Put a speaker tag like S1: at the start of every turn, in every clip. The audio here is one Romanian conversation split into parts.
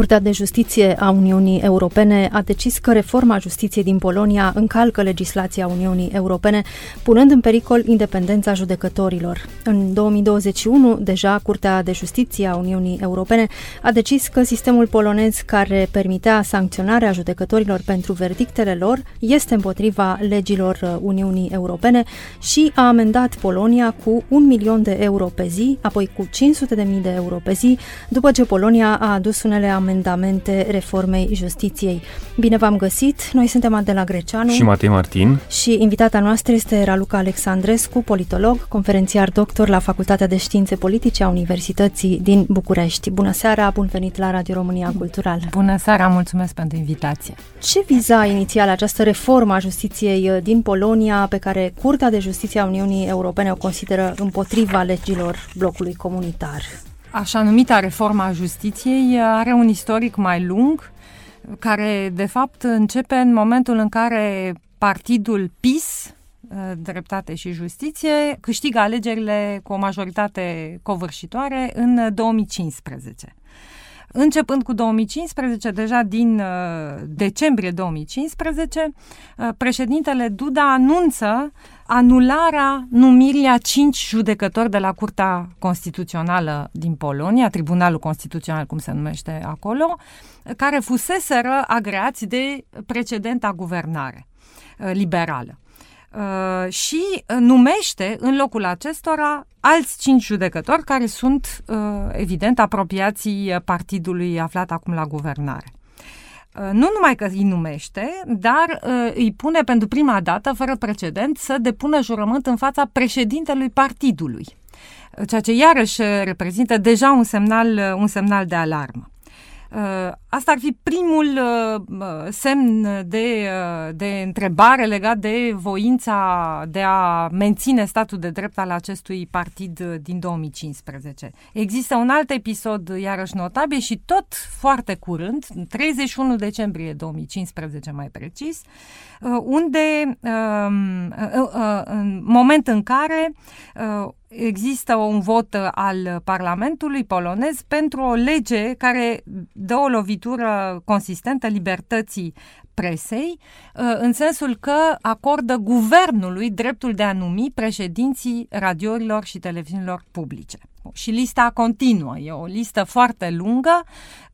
S1: Curtea de Justiție a Uniunii Europene a decis că reforma justiției din Polonia încalcă legislația Uniunii Europene, punând în pericol independența judecătorilor. În 2021, deja Curtea de Justiție a Uniunii Europene a decis că sistemul polonez care permitea sancționarea judecătorilor pentru verdictele lor este împotriva legilor Uniunii Europene și a amendat Polonia cu un milion de euro pe zi, apoi cu 500 de mii de euro pe zi, după ce Polonia a adus unele amendamente reformei justiției. Bine v-am găsit! Noi suntem Adela Greceanu
S2: și Matei Martin
S1: și invitata noastră este Raluca Alexandrescu, politolog, conferențiar doctor la Facultatea de Științe Politice a Universității din București. Bună seara, bun venit la Radio România Cultural!
S3: Bună seara, mulțumesc pentru invitație!
S1: Ce viza inițial această reformă a justiției din Polonia pe care Curtea de Justiție a Uniunii Europene o consideră împotriva legilor blocului comunitar?
S3: Așa numita reforma justiției are un istoric mai lung, care de fapt începe în momentul în care partidul PIS, Dreptate și Justiție, câștigă alegerile cu o majoritate covârșitoare în 2015. Începând cu 2015, deja din uh, decembrie 2015, uh, președintele Duda anunță anularea numirii a cinci judecători de la Curtea Constituțională din Polonia, Tribunalul Constituțional, cum se numește acolo, care fuseseră agreați de precedenta guvernare uh, liberală. Uh, și numește în locul acestora alți cinci judecători care sunt, uh, evident, apropiații partidului aflat acum la guvernare. Uh, nu numai că îi numește, dar uh, îi pune pentru prima dată, fără precedent, să depună jurământ în fața președintelui partidului, uh, ceea ce iarăși reprezintă deja un semnal, un semnal de alarmă. Uh, asta ar fi primul uh, semn de, uh, de întrebare legat de voința de a menține statul de drept al acestui partid din 2015. Există un alt episod iarăși notabil și tot foarte curând, 31 decembrie 2015 mai precis, unde um, în moment în care există un vot al Parlamentului polonez pentru o lege care dă o lovitură consistentă libertății presei, uh, în sensul că acordă guvernului dreptul de a numi președinții radiourilor și televiziunilor publice. Și lista continuă, e o listă foarte lungă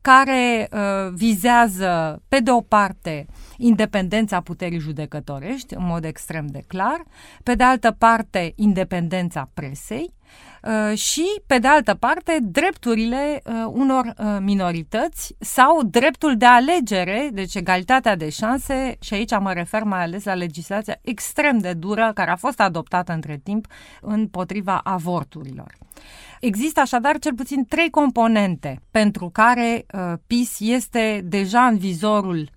S3: care uh, vizează, pe de o parte, independența puterii judecătorești, în mod extrem de clar, pe de altă parte, independența presei, Uh, și, pe de altă parte, drepturile uh, unor uh, minorități sau dreptul de alegere, deci egalitatea de șanse, și aici mă refer mai ales la legislația extrem de dură care a fost adoptată între timp împotriva avorturilor. Există așadar cel puțin trei componente pentru care uh, PIS este deja în vizorul Uh,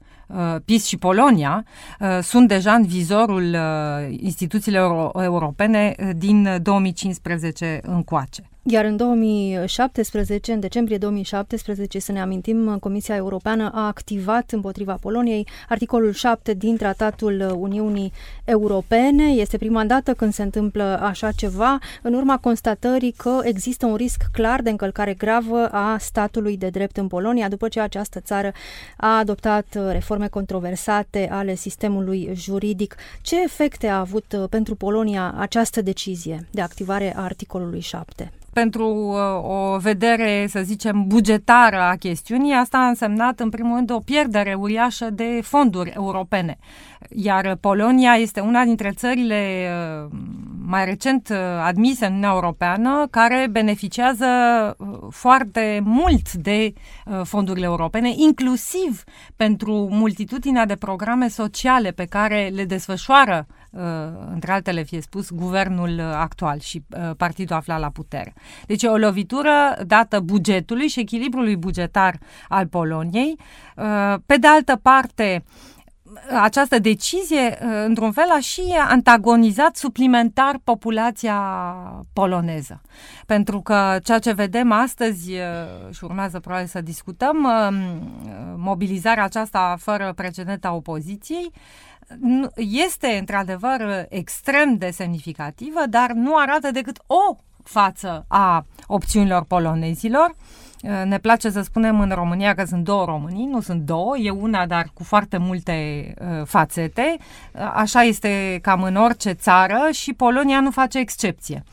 S3: PIS și Polonia uh, sunt deja în vizorul uh, instituțiilor europene din 2015 încoace.
S1: Iar în 2017, în decembrie 2017, să ne amintim, Comisia Europeană a activat împotriva Poloniei articolul 7 din Tratatul Uniunii Europene. Este prima dată când se întâmplă așa ceva, în urma constatării că există un risc clar de încălcare gravă a statului de drept în Polonia, după ce această țară a adoptat reforme controversate ale sistemului juridic. Ce efecte a avut pentru Polonia această decizie de activare a articolului 7?
S3: Pentru uh, o vedere, să zicem, bugetară a chestiunii, asta a însemnat, în primul rând, o pierdere uriașă de fonduri europene. Iar Polonia este una dintre țările uh, mai recent uh, admise în Uniunea Europeană care beneficiază foarte mult de fondurile europene, inclusiv pentru multitudinea de programe sociale pe care le desfășoară Uh, între altele fie spus, guvernul actual și uh, partidul aflat la putere. Deci e o lovitură dată bugetului și echilibrului bugetar al Poloniei. Uh, pe de altă parte, această decizie, într-un fel, a și antagonizat suplimentar populația poloneză. Pentru că ceea ce vedem astăzi, și urmează probabil să discutăm, mobilizarea aceasta fără precedent a opoziției, este într-adevăr extrem de semnificativă, dar nu arată decât o față a opțiunilor polonezilor. Ne place să spunem în România că sunt două Românii, nu sunt două, e una, dar cu foarte multe uh, fațete. Așa este cam în orice țară și Polonia nu face excepție.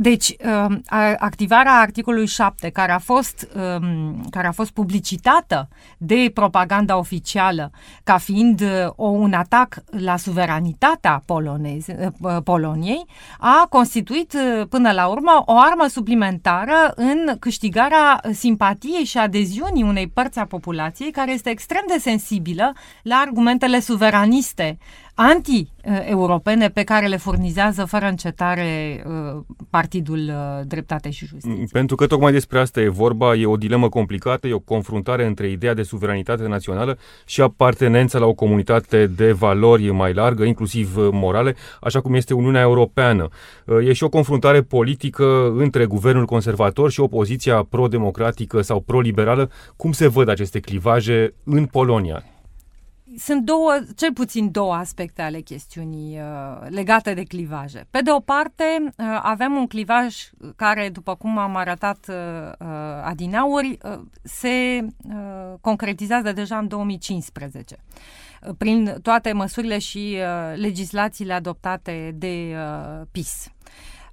S3: Deci, um, activarea articolului 7, care a fost, um, care a fost publicitată de propaganda oficială ca fiind uh, o, un atac la suveranitatea poloneze, uh, Poloniei, a constituit uh, până la urmă o armă suplimentară în câștigarea simpatiei și adeziunii unei părți a populației care este extrem de sensibilă la argumentele suveraniste anti-europene pe care le furnizează fără încetare uh, Partidul uh, Dreptate și Justiție.
S2: Pentru că tocmai despre asta e vorba, e o dilemă complicată, e o confruntare între ideea de suveranitate națională și apartenența la o comunitate de valori mai largă, inclusiv uh, morale, așa cum este Uniunea Europeană. E și o confruntare politică între guvernul conservator și opoziția pro-democratică sau pro-liberală. Cum se văd aceste clivaje în Polonia?
S3: Sunt două, cel puțin două aspecte ale chestiunii uh, legate de clivaje. Pe de o parte, uh, avem un clivaj care, după cum am arătat uh, uh adinauri, uh, se uh, concretizează deja în 2015 uh, prin toate măsurile și uh, legislațiile adoptate de uh, PIS.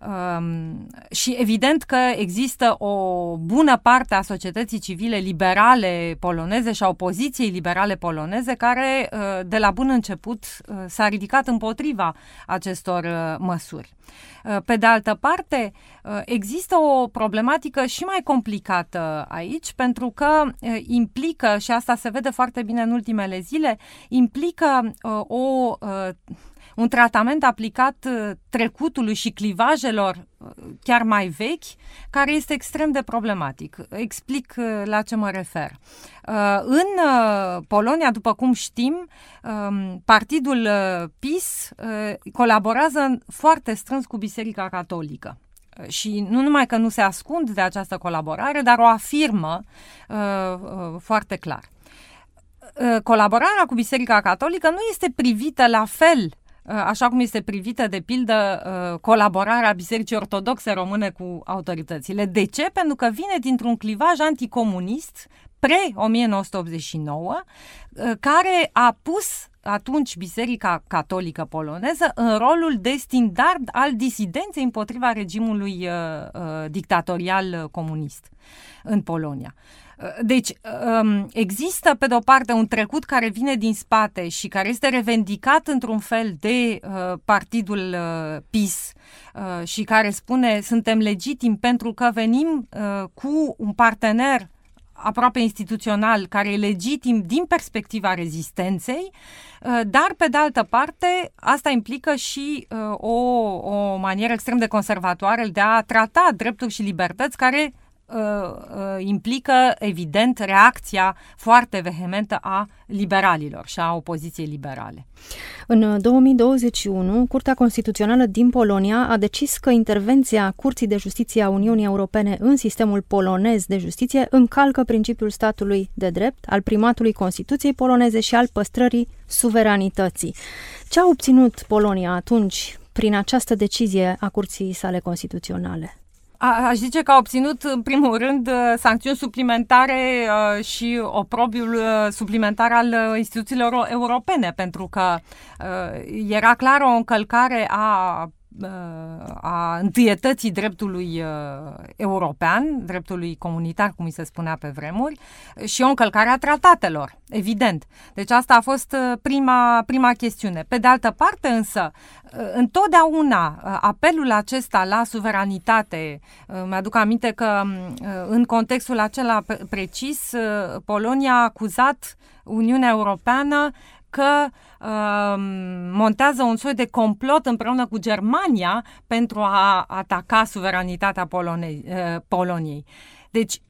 S3: Um, și evident că există o bună parte a societății civile liberale poloneze și a opoziției liberale poloneze care uh, de la bun început uh, s-a ridicat împotriva acestor uh, măsuri. Pe de altă parte, există o problematică și mai complicată aici, pentru că implică, și asta se vede foarte bine în ultimele zile, implică o un tratament aplicat uh, trecutului și clivajelor uh, chiar mai vechi, care este extrem de problematic. Explic uh, la ce mă refer. În Polonia, după cum știm, um, partidul PIS colaborează foarte strâns cu Biserica Catolică și nu numai că nu se ascund de această colaborare, dar o afirmă uh, foarte clar. Uh, colaborarea cu Biserica Catolică nu este privită la fel Uh, așa cum este privită, de pildă, uh, colaborarea Bisericii Ortodoxe Române cu autoritățile. De ce? Pentru că vine dintr-un clivaj anticomunist pre-1989, uh, care a pus atunci Biserica Catolică Poloneză în rolul de standard al disidenței împotriva regimului uh, uh, dictatorial comunist în Polonia. Deci, um, există, pe de-o parte, un trecut care vine din spate și care este revendicat într-un fel de uh, partidul uh, PIS uh, și care spune suntem legitimi pentru că venim cu un partener aproape instituțional, care e legitim din perspectiva rezistenței, dar, pe de altă parte, asta implică și o, o manieră extrem de conservatoare de a trata drepturi și libertăți care Uh, uh, implică, evident, reacția foarte vehementă a liberalilor și a opoziției liberale.
S1: În 2021, Curtea Constituțională din Polonia a decis că intervenția Curții de Justiție a Uniunii Europene în sistemul polonez de justiție încalcă principiul statului de drept, al primatului Constituției poloneze și al păstrării suveranității. Ce a obținut Polonia atunci prin această decizie a Curții sale constituționale?
S3: A, aș zice că a obținut, în primul rând, uh, sancțiuni suplimentare uh, și oprobiul uh, suplimentar al instituțiilor europene, pentru că uh, era clar o încălcare a a întâietății dreptului uh, european, dreptului comunitar, cum îi se spunea pe vremuri, și o încălcare a tratatelor, evident. Deci asta a fost uh, prima, prima chestiune. Pe de altă parte însă, uh, întotdeauna apelul acesta la suveranitate, mi-aduc aminte că în contextul acela precis, Polonia a acuzat Uniunea Europeană că uh, montează un soi de complot împreună cu Germania pentru a ataca suveranitatea Polonei, uh, Poloniei. Deci,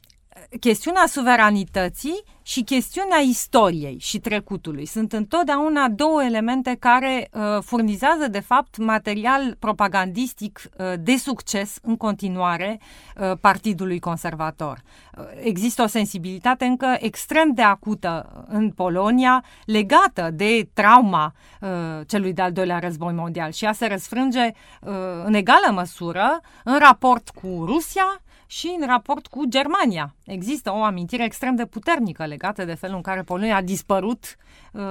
S3: chestiunea suveranității și chestiunea istoriei și trecutului sunt întotdeauna două elemente care uh, furnizează, de fapt, material propagandistic uh, de succes în continuare uh, Partidului Conservator. Uh, există o sensibilitate încă extrem de acută în Polonia legată de trauma uh, celui de-al doilea război mondial și ea se răsfrânge uh, în egală măsură în raport cu Rusia și în raport cu Germania. Există o amintire extrem de puternică legată de felul în care Polonia a dispărut uh,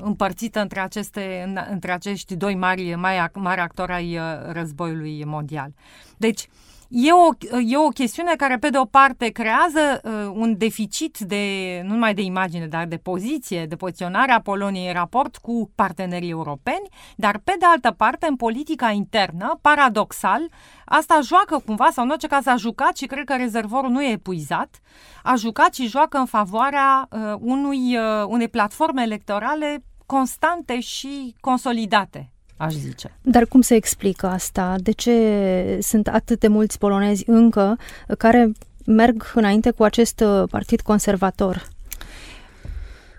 S3: împărțită între, aceste, în, între acești doi mari, mari, mari actori ai uh, războiului mondial. Deci, uh, E o, e o chestiune care, pe de o parte, creează uh, un deficit de, nu numai de imagine, dar de poziție, de poziționare a Poloniei în raport cu partenerii europeni, dar, pe de altă parte, în politica internă, paradoxal, asta joacă cumva, sau în orice caz a jucat și cred că rezervorul nu e epuizat, a jucat și joacă în favoarea uh, unui, uh, unei platforme electorale constante și consolidate aș zice.
S1: Dar cum se explică asta? De ce sunt atât de mulți polonezi încă care merg înainte cu acest uh, partid conservator?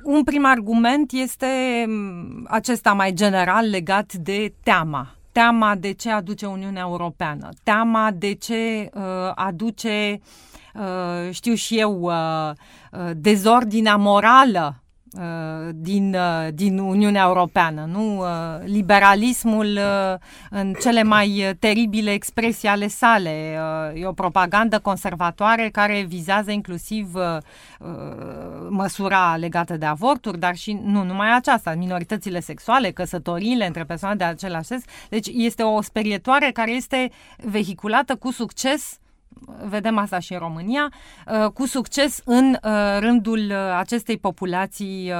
S3: Un prim argument este mm, acesta mai general legat de teama. Teama de ce aduce Uniunea Europeană, teama de ce uh, aduce, uh, știu și eu, uh, uh, dezordinea morală Uh, din, uh, din Uniunea Europeană, nu? Uh, liberalismul în cele mai teribile expresii ale sale. E o propagandă conservatoare care vizează inclusiv măsura legată de avorturi, dar și nu numai aceasta, minoritățile sexuale, căsătoriile între persoane de același sex. Deci este o sperietoare care este vehiculată cu succes vedem asta și în România, uh, cu succes în uh, rândul uh, acestei populații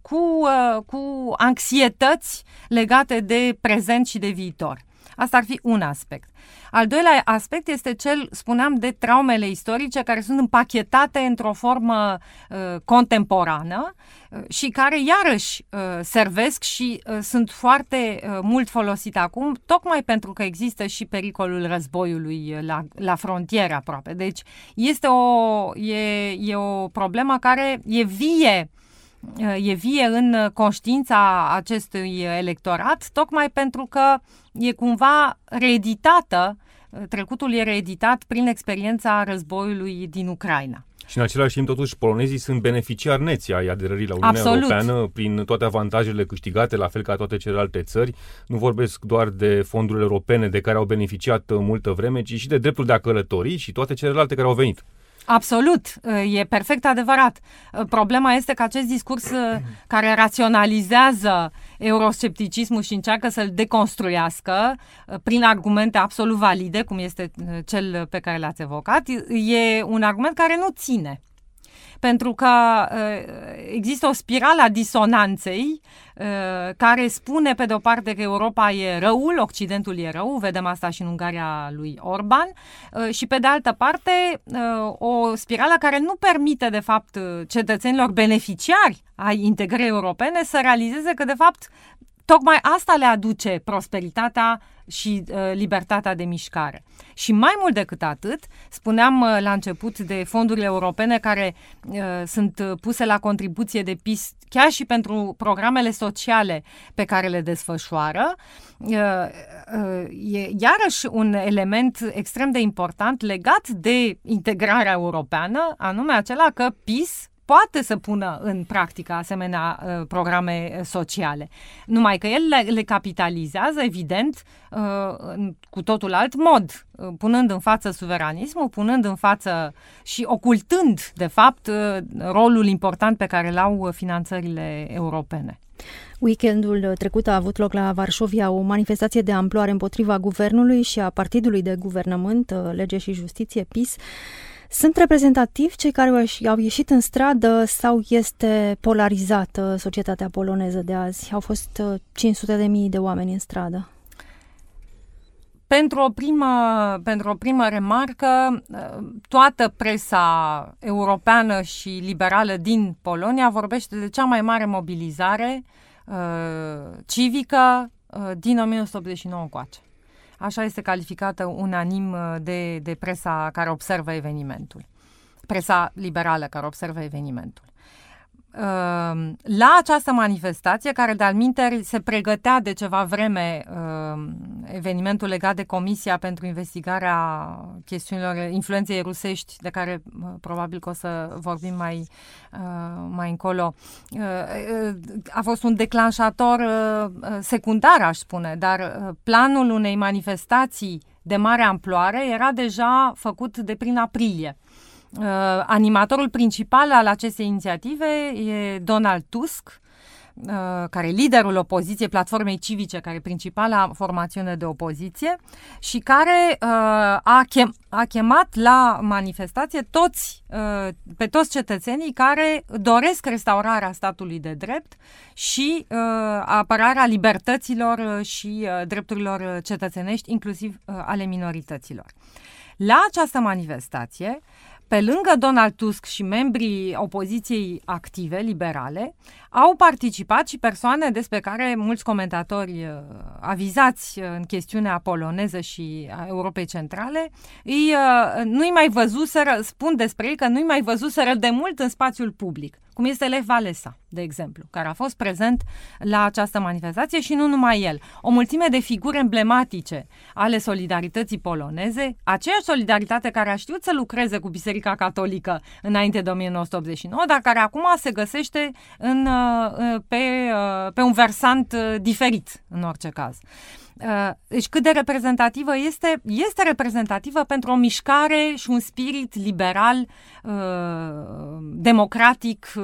S3: cu, cu anxietăți legate de prezent și de viitor. Asta ar fi un aspect. Al doilea aspect este cel, spuneam, de traumele istorice care sunt împachetate într-o formă uh, contemporană uh, și care iarăși uh, servesc și uh, sunt foarte uh, mult folosite acum, tocmai pentru că există și pericolul războiului la, la frontieră aproape. Deci este o, e, e o problemă care e vie e vie în conștiința acestui electorat, tocmai pentru că e cumva reeditată, trecutul e reeditat prin experiența războiului din Ucraina.
S2: Și în același timp, totuși, polonezii sunt beneficiari neți ai aderării la Uniunea Absolut. Europeană prin toate avantajele câștigate, la fel ca toate celelalte țări. Nu vorbesc doar de fondurile europene de care au beneficiat multă vreme, ci și de dreptul de a călători și toate celelalte care au venit.
S3: Absolut, e perfect adevărat. Problema este că acest discurs care raționalizează euroscepticismul și încearcă să-l deconstruiască prin argumente absolut valide, cum este cel pe care l-ați evocat, e un argument care nu ține pentru că uh, există o spirală a disonanței uh, care spune pe de o parte că Europa e răul, Occidentul e rău, vedem asta și în Ungaria lui Orban, uh, și pe de altă parte o spirală care nu permite de fapt cetățenilor beneficiari ai integrării europene să realizeze că de fapt tocmai asta le aduce prosperitatea și uh, libertatea de mișcare. Și mai mult decât atât, spuneam uh, la început de fondurile europene care uh, sunt puse la contribuție de PIS chiar și pentru programele sociale pe care le desfășoară, uh, uh, e iarăși un element extrem de important legat de integrarea europeană, anume acela că PIS poate să pună în practică asemenea uh, programe sociale. Numai că el le, le capitalizează, evident, uh, în, cu totul alt mod, uh, punând în față suveranismul, punând în față și ocultând, de fapt, uh, rolul important pe care l-au finanțările europene.
S1: Weekendul trecut a avut loc la Varșovia o manifestație de amploare împotriva guvernului și a partidului de guvernământ, uh, Lege și Justiție, PIS. Sunt reprezentativi cei care au ieșit în stradă sau este polarizată societatea poloneză de azi? Au fost 500 uh, de mii de oameni în stradă.
S3: Pentru o, primă, pentru o primă remarcă, uh, toată presa europeană și liberală din Polonia vorbește de cea mai mare mobilizare uh, civică uh, din 1989 încoace. Așa este calificată unanim uh, de, de presa care observă evenimentul. presa liberală care observă evenimentul. Ehm, la această manifestație, care de-al se pregătea de ceva vreme ehm, evenimentul legat de Comisia pentru investigarea chestiunilor influenței rusești, de care probabil că o să vorbim mai, mai încolo, a fost un declanșator secundar, aș spune, dar planul unei manifestații de mare amploare era deja făcut de prin aprilie. Uh, animatorul principal al acestei inițiative e Donald Tusk, uh, care e liderul opoziției, platformei civice, care e principala formațiune de opoziție și care uh, a, chem, a chemat la manifestație toți, uh, pe toți cetățenii care doresc restaurarea statului de drept și uh, apărarea libertăților și uh, drepturilor cetățenești, inclusiv uh, ale minorităților. La această manifestație, pe lângă Donald Tusk și membrii opoziției active, liberale, au participat și persoane despre care mulți comentatori uh, avizați uh, în chestiunea poloneză și a Europei Centrale îi, uh, nu-i mai văzuseră, spun despre ei că nu-i mai văzuseră de mult în spațiul public cum este Lev Valesa, de exemplu, care a fost prezent la această manifestație și nu numai el. O mulțime de figuri emblematice ale solidarității poloneze, aceeași solidaritate care a știut să lucreze cu Biserica Catolică înainte de 1989, dar care acum se găsește în, uh, pe, uh, pe un versant uh, diferit, în orice caz. Uh, deci cât de reprezentativă este, este reprezentativă pentru o mișcare și un spirit liberal, uh, democratic, uh,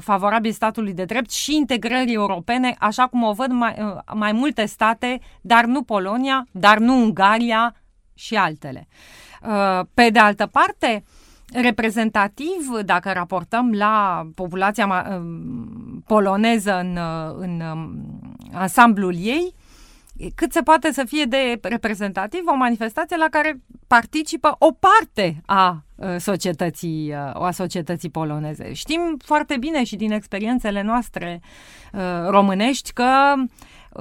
S3: favorabil statului de drept și integrării europene, așa cum o văd mai, mai multe state, dar nu Polonia, dar nu Ungaria și altele. Pe de altă parte, reprezentativ, dacă raportăm la populația poloneză în, în ansamblul ei, cât se poate să fie de reprezentativ o manifestație la care participă o parte a uh, societății, uh, a societății poloneze. Știm foarte bine și din experiențele noastre uh, românești că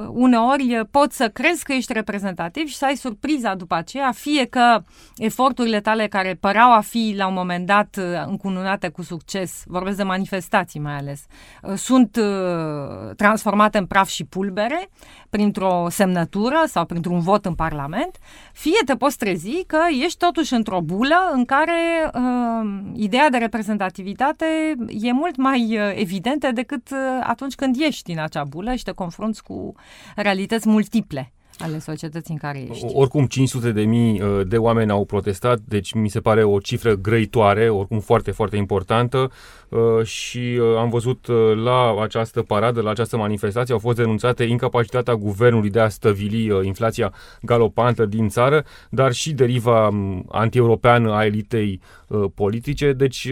S3: uneori poți să crezi că ești reprezentativ și să ai surpriza după aceea, fie că eforturile tale care păreau a fi la un moment dat încununate cu succes, vorbesc de manifestații mai ales, sunt transformate în praf și pulbere printr-o semnătură sau printr-un vot în Parlament, fie te poți trezi că ești totuși într-o bulă în care uh, ideea de reprezentativitate e mult mai uh, evidentă decât uh, atunci când ești în acea bulă și te confrunți cu realități multiple ale societății în care ești.
S2: Oricum, 500 de mii uh, de oameni au protestat, deci mi se pare o cifră grăitoare, oricum foarte, foarte importantă. Uh, și uh, am văzut uh, la această paradă, la această manifestație, au fost denunțate incapacitatea guvernului de a stăvili inflația galopantă din țară, dar și deriva um, antieuropeană a elitei politice. Deci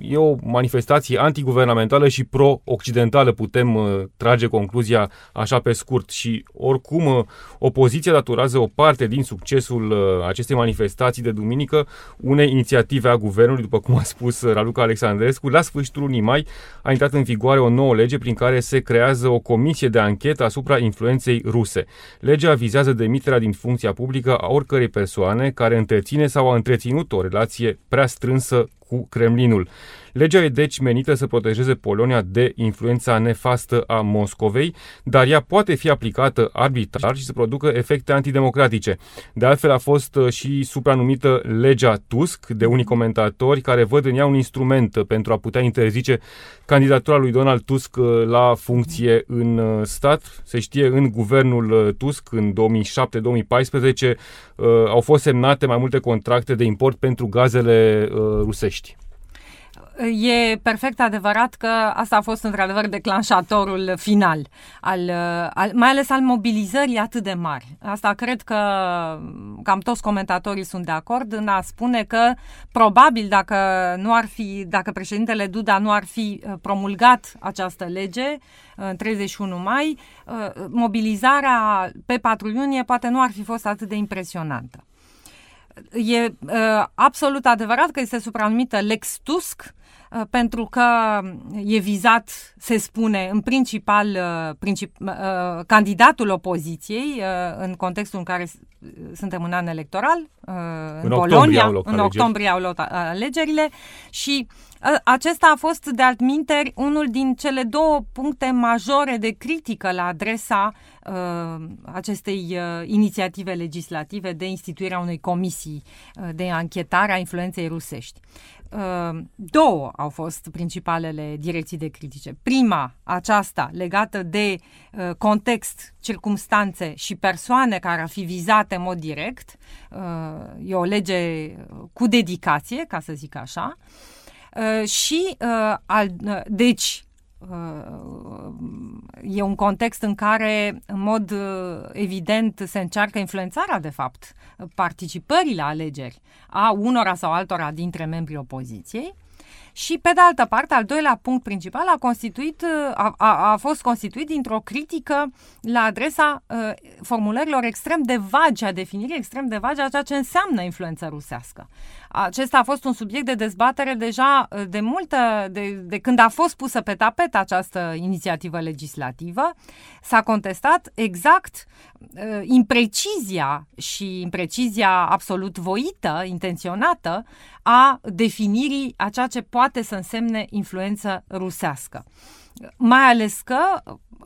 S2: e o manifestație antiguvernamentală și pro-occidentală, putem trage concluzia așa pe scurt. Și oricum opoziția datorează o parte din succesul acestei manifestații de duminică unei inițiative a guvernului, după cum a spus Raluca Alexandrescu, la sfârșit sfârșitul lunii mai a intrat în vigoare o nouă lege prin care se creează o comisie de anchetă asupra influenței ruse. Legea vizează demiterea din funcția publică a oricărei persoane care întreține sau a întreținut o relație prea strânsă cu Kremlinul. Legea e deci menită să protejeze Polonia de influența nefastă a Moscovei, dar ea poate fi aplicată arbitrar și să producă efecte antidemocratice. De altfel a fost uh, și supranumită legea Tusk de unii comentatori care văd în ea un instrument pentru a putea interzice candidatura lui Donald Tusk uh, la funcție în uh, stat. Se știe, în guvernul Tusk, în 2007-2014, au fost semnate mai multe contracte de import pentru gazele rusești.
S3: E perfect adevărat că asta a fost într-adevăr declanșatorul final, al, al, mai ales al mobilizării atât de mari. Asta cred că cam toți comentatorii sunt de acord în a spune că probabil dacă nu ar fi, dacă președintele Duda nu ar fi uh, promulgat această lege uh, în 31 mai, uh, mobilizarea pe 4 iunie poate nu ar fi fost atât de impresionantă. E uh, absolut adevărat că este supranumită Lex Tusk, uh, pentru că e vizat, se spune, în principal uh, princip, uh, candidatul opoziției în contextul în care suntem în an electoral, în, în Polonia, în octombrie au luat alegerile și acesta a fost, de altminteri, unul din cele două puncte majore de critică la adresa uh, acestei uh, inițiative legislative de instituirea unei comisii uh, de anchetare a influenței rusești. Uh, două au fost principalele direcții de critice. Prima, aceasta, legată de uh, context, circumstanțe și persoane care ar fi vizate în mod direct. Uh, e o lege cu dedicație, ca să zic așa. Uh, și, uh, al, uh, deci, e un context în care, în mod evident, se încearcă influențarea, de fapt, participării la alegeri a unora sau altora dintre membrii opoziției. Și, pe de altă parte, al doilea punct principal a, constituit, a, a, a fost constituit dintr-o critică la adresa uh, formulărilor extrem de vagi, a definirii extrem de vagi a ceea ce înseamnă influență rusească. Acesta a fost un subiect de dezbatere deja uh, de multă, de, de când a fost pusă pe tapet această inițiativă legislativă. S-a contestat exact uh, imprecizia și imprecizia absolut voită, intenționată, a definirii a ceea ce poate să însemne influență rusească. Mai ales că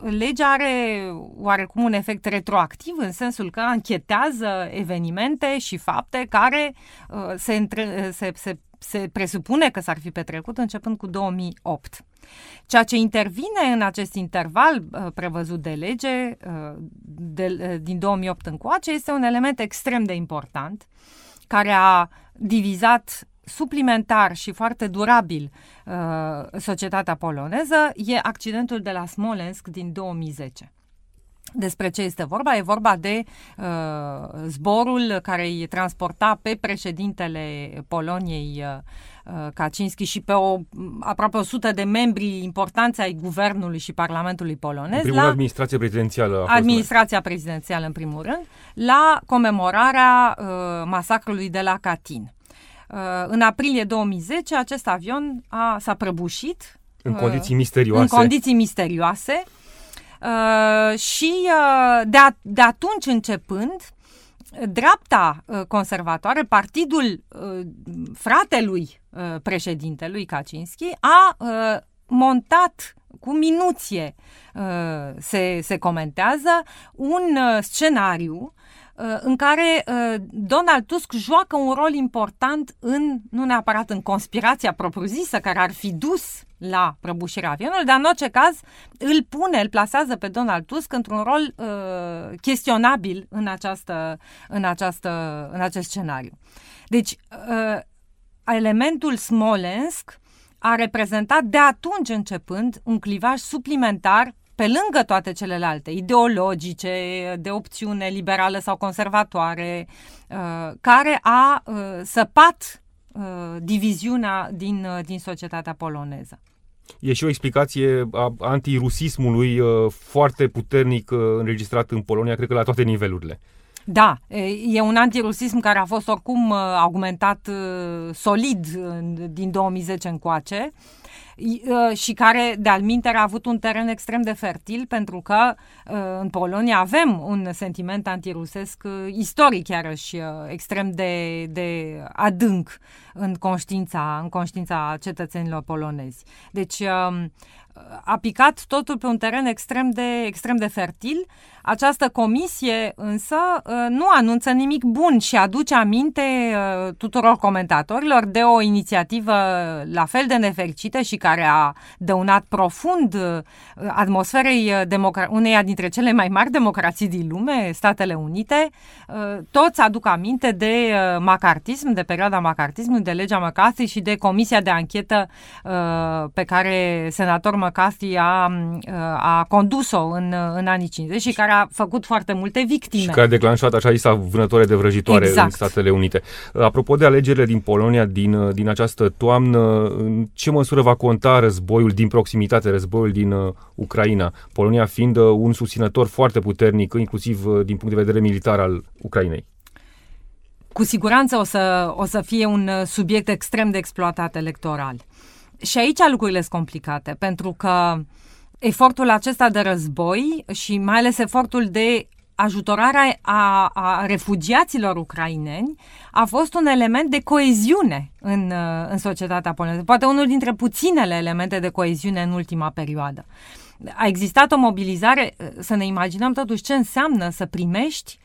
S3: legea are oarecum un efect retroactiv în sensul că anchetează evenimente și fapte care uh, se, între, se, se, se presupune că s-ar fi petrecut începând cu 2008. Ceea ce intervine în acest interval uh, prevăzut de lege uh, de, uh, din 2008 încoace este un element extrem de important care a divizat suplimentar și foarte durabil uh, societatea poloneză e accidentul de la Smolensk din 2010. Despre ce este vorba? E vorba de uh, zborul care îi transporta pe președintele Poloniei uh, uh Kaczynski și pe o, aproape 100 de membri importanți ai guvernului și parlamentului polonez. În
S2: primul la administrația prezidențială.
S3: A administrația prezidențială, în primul rând, la comemorarea uh, masacrului de la Katyn. Uh, în aprilie 2010 acest avion a, s-a prăbușit.
S2: În condiții misterioase.
S3: În condiții misterioase. Uh, și uh, de, a, de atunci începând, dreapta conservatoare, partidul fratelui președintelui Kaczynski, a montat cu minuție, se, se comentează, un scenariu Uh, în care uh, Donald Tusk joacă un rol important în, nu neapărat în conspirația propriu-zisă care ar fi dus la prăbușirea avionului, dar în orice caz îl pune, îl plasează pe Donald Tusk într-un rol uh, chestionabil în, această, în, această, în acest scenariu. Deci, uh, elementul Smolensk a reprezentat de atunci începând un clivaj suplimentar pe lângă toate celelalte, ideologice, de opțiune liberală sau conservatoare, uh, care a uh, săpat uh, diviziunea din, din societatea poloneză.
S2: E și o explicație a antirusismului foarte puternic înregistrat în Polonia, cred că la toate nivelurile.
S3: Da, e un antirusism care a fost oricum argumentat solid din 2010 încoace Uh, și care, de-al a avut un teren extrem de fertil, pentru că uh, în Polonia avem un sentiment antirusesc uh, istoric, chiar și extrem de, de adânc în conștiința, în conștiința cetățenilor polonezi. Deci um, a picat totul pe un teren extrem de, extrem de fertil. Această comisie însă uh, nu anunță nimic bun și aduce aminte uh, tuturor comentatorilor de o inițiativă la fel de nefericită și care a dăunat profund uh, atmosferei democra- uneia dintre cele mai mari democrații din lume, Statele Unite. Toți aduc aminte de macartism, de perioada macartismului, de legea McCarthy și de comisia de anchetă pe care senator McCarthy a, a condus-o în, în anii 50 și care a făcut foarte multe victime.
S2: Și care a declanșat așa lista vânătoare de vrăjitoare exact. în Statele Unite. Apropo de alegerile din Polonia din, din această toamnă, în ce măsură va conta războiul din proximitate, războiul din uh, Ucraina? Polonia fiind uh, un susținător foarte puternic, inclusiv uh, din punct de vedere militar al Ucrainei.
S3: Cu siguranță o să, o să fie un uh, subiect extrem de exploatat electoral. și aici lucrurile sunt complicate, pentru că efortul acesta de război și mai ales efortul de ajutorare a, a refugiaților ucraineni a fost un element de coeziune în, uh, în societatea poloneză. Poate unul dintre puținele elemente de coeziune în ultima perioadă. A existat o mobilizare, uh, să ne imaginăm totuși ce înseamnă să primești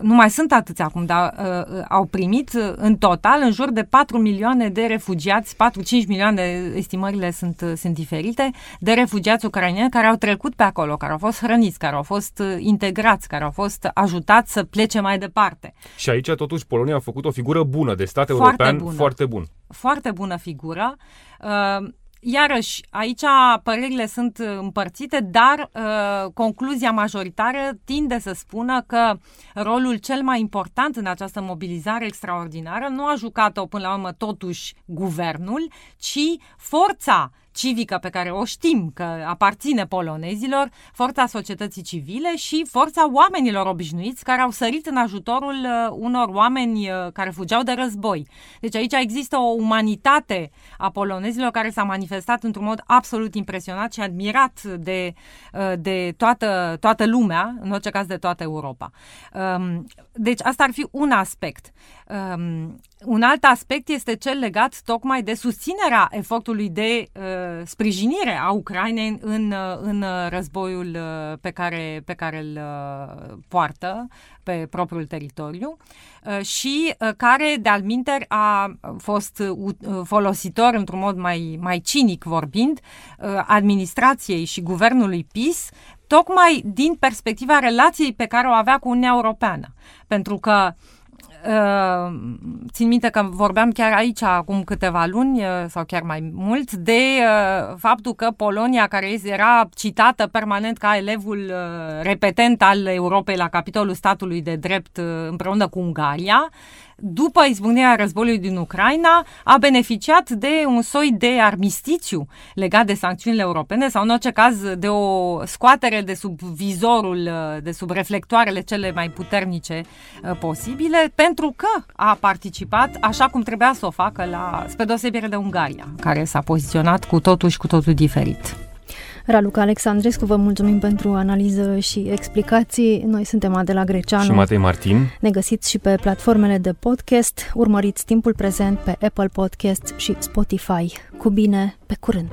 S3: nu mai sunt atâți acum, dar uh, uh au primit uh, în total în jur de 4 milioane de refugiați, 4-5 milioane, estimările sunt, uh, sunt diferite, de refugiați ucraineni care au trecut pe acolo, care au fost hrăniți, care au fost integrați, care au fost ajutați să plece mai departe.
S2: Și aici totuși Polonia a făcut o figură bună de stat foarte european bună. foarte bun.
S3: Foarte bună figură. Uh, Iarăși, aici părerile sunt împărțite, dar uh, concluzia majoritară tinde să spună că rolul cel mai important în această mobilizare extraordinară nu a jucat-o până la urmă totuși guvernul, ci forța civică pe care o știm că aparține polonezilor, forța societății civile și forța oamenilor obișnuiți care au sărit în ajutorul uh, unor oameni uh, care fugeau de război. Deci aici există o umanitate a polonezilor care s-a manifestat într-un mod absolut impresionat și admirat de, uh, de toată, toată lumea, în orice caz de toată Europa. Um, deci asta ar fi un aspect. Um, un alt aspect este cel legat tocmai de susținerea efortului de uh, sprijinire a Ucrainei în, uh, în războiul uh, pe care, pe care îl uh, poartă pe propriul teritoriu uh, și uh, care, de-al minter, a fost uh, folositor, într-un mod mai, mai cinic vorbind, uh, administrației și guvernului PIS tocmai din perspectiva relației pe care o avea cu Uniunea Europeană. Pentru că Uh, țin minte că vorbeam chiar aici acum câteva luni uh, sau chiar mai mult de uh, faptul că Polonia, care era citată permanent ca elevul uh, repetent al Europei la capitolul statului de drept uh, împreună cu Ungaria, după izbucnirea războiului din Ucraina, a beneficiat de un soi de armistițiu legat de sancțiunile europene sau, în orice caz, de o scoatere de sub vizorul, de sub reflectoarele cele mai puternice uh, posibile, pentru că a participat așa cum trebuia să o facă, la, spre deosebire de Ungaria, care s-a poziționat cu totul și cu totul diferit.
S1: Raluca Alexandrescu, vă mulțumim pentru analiză și explicații. Noi suntem Adela Greceanu și
S2: Matei Martin.
S1: Ne găsiți și pe platformele de podcast. Urmăriți timpul prezent pe Apple Podcast și Spotify. Cu bine, pe curând!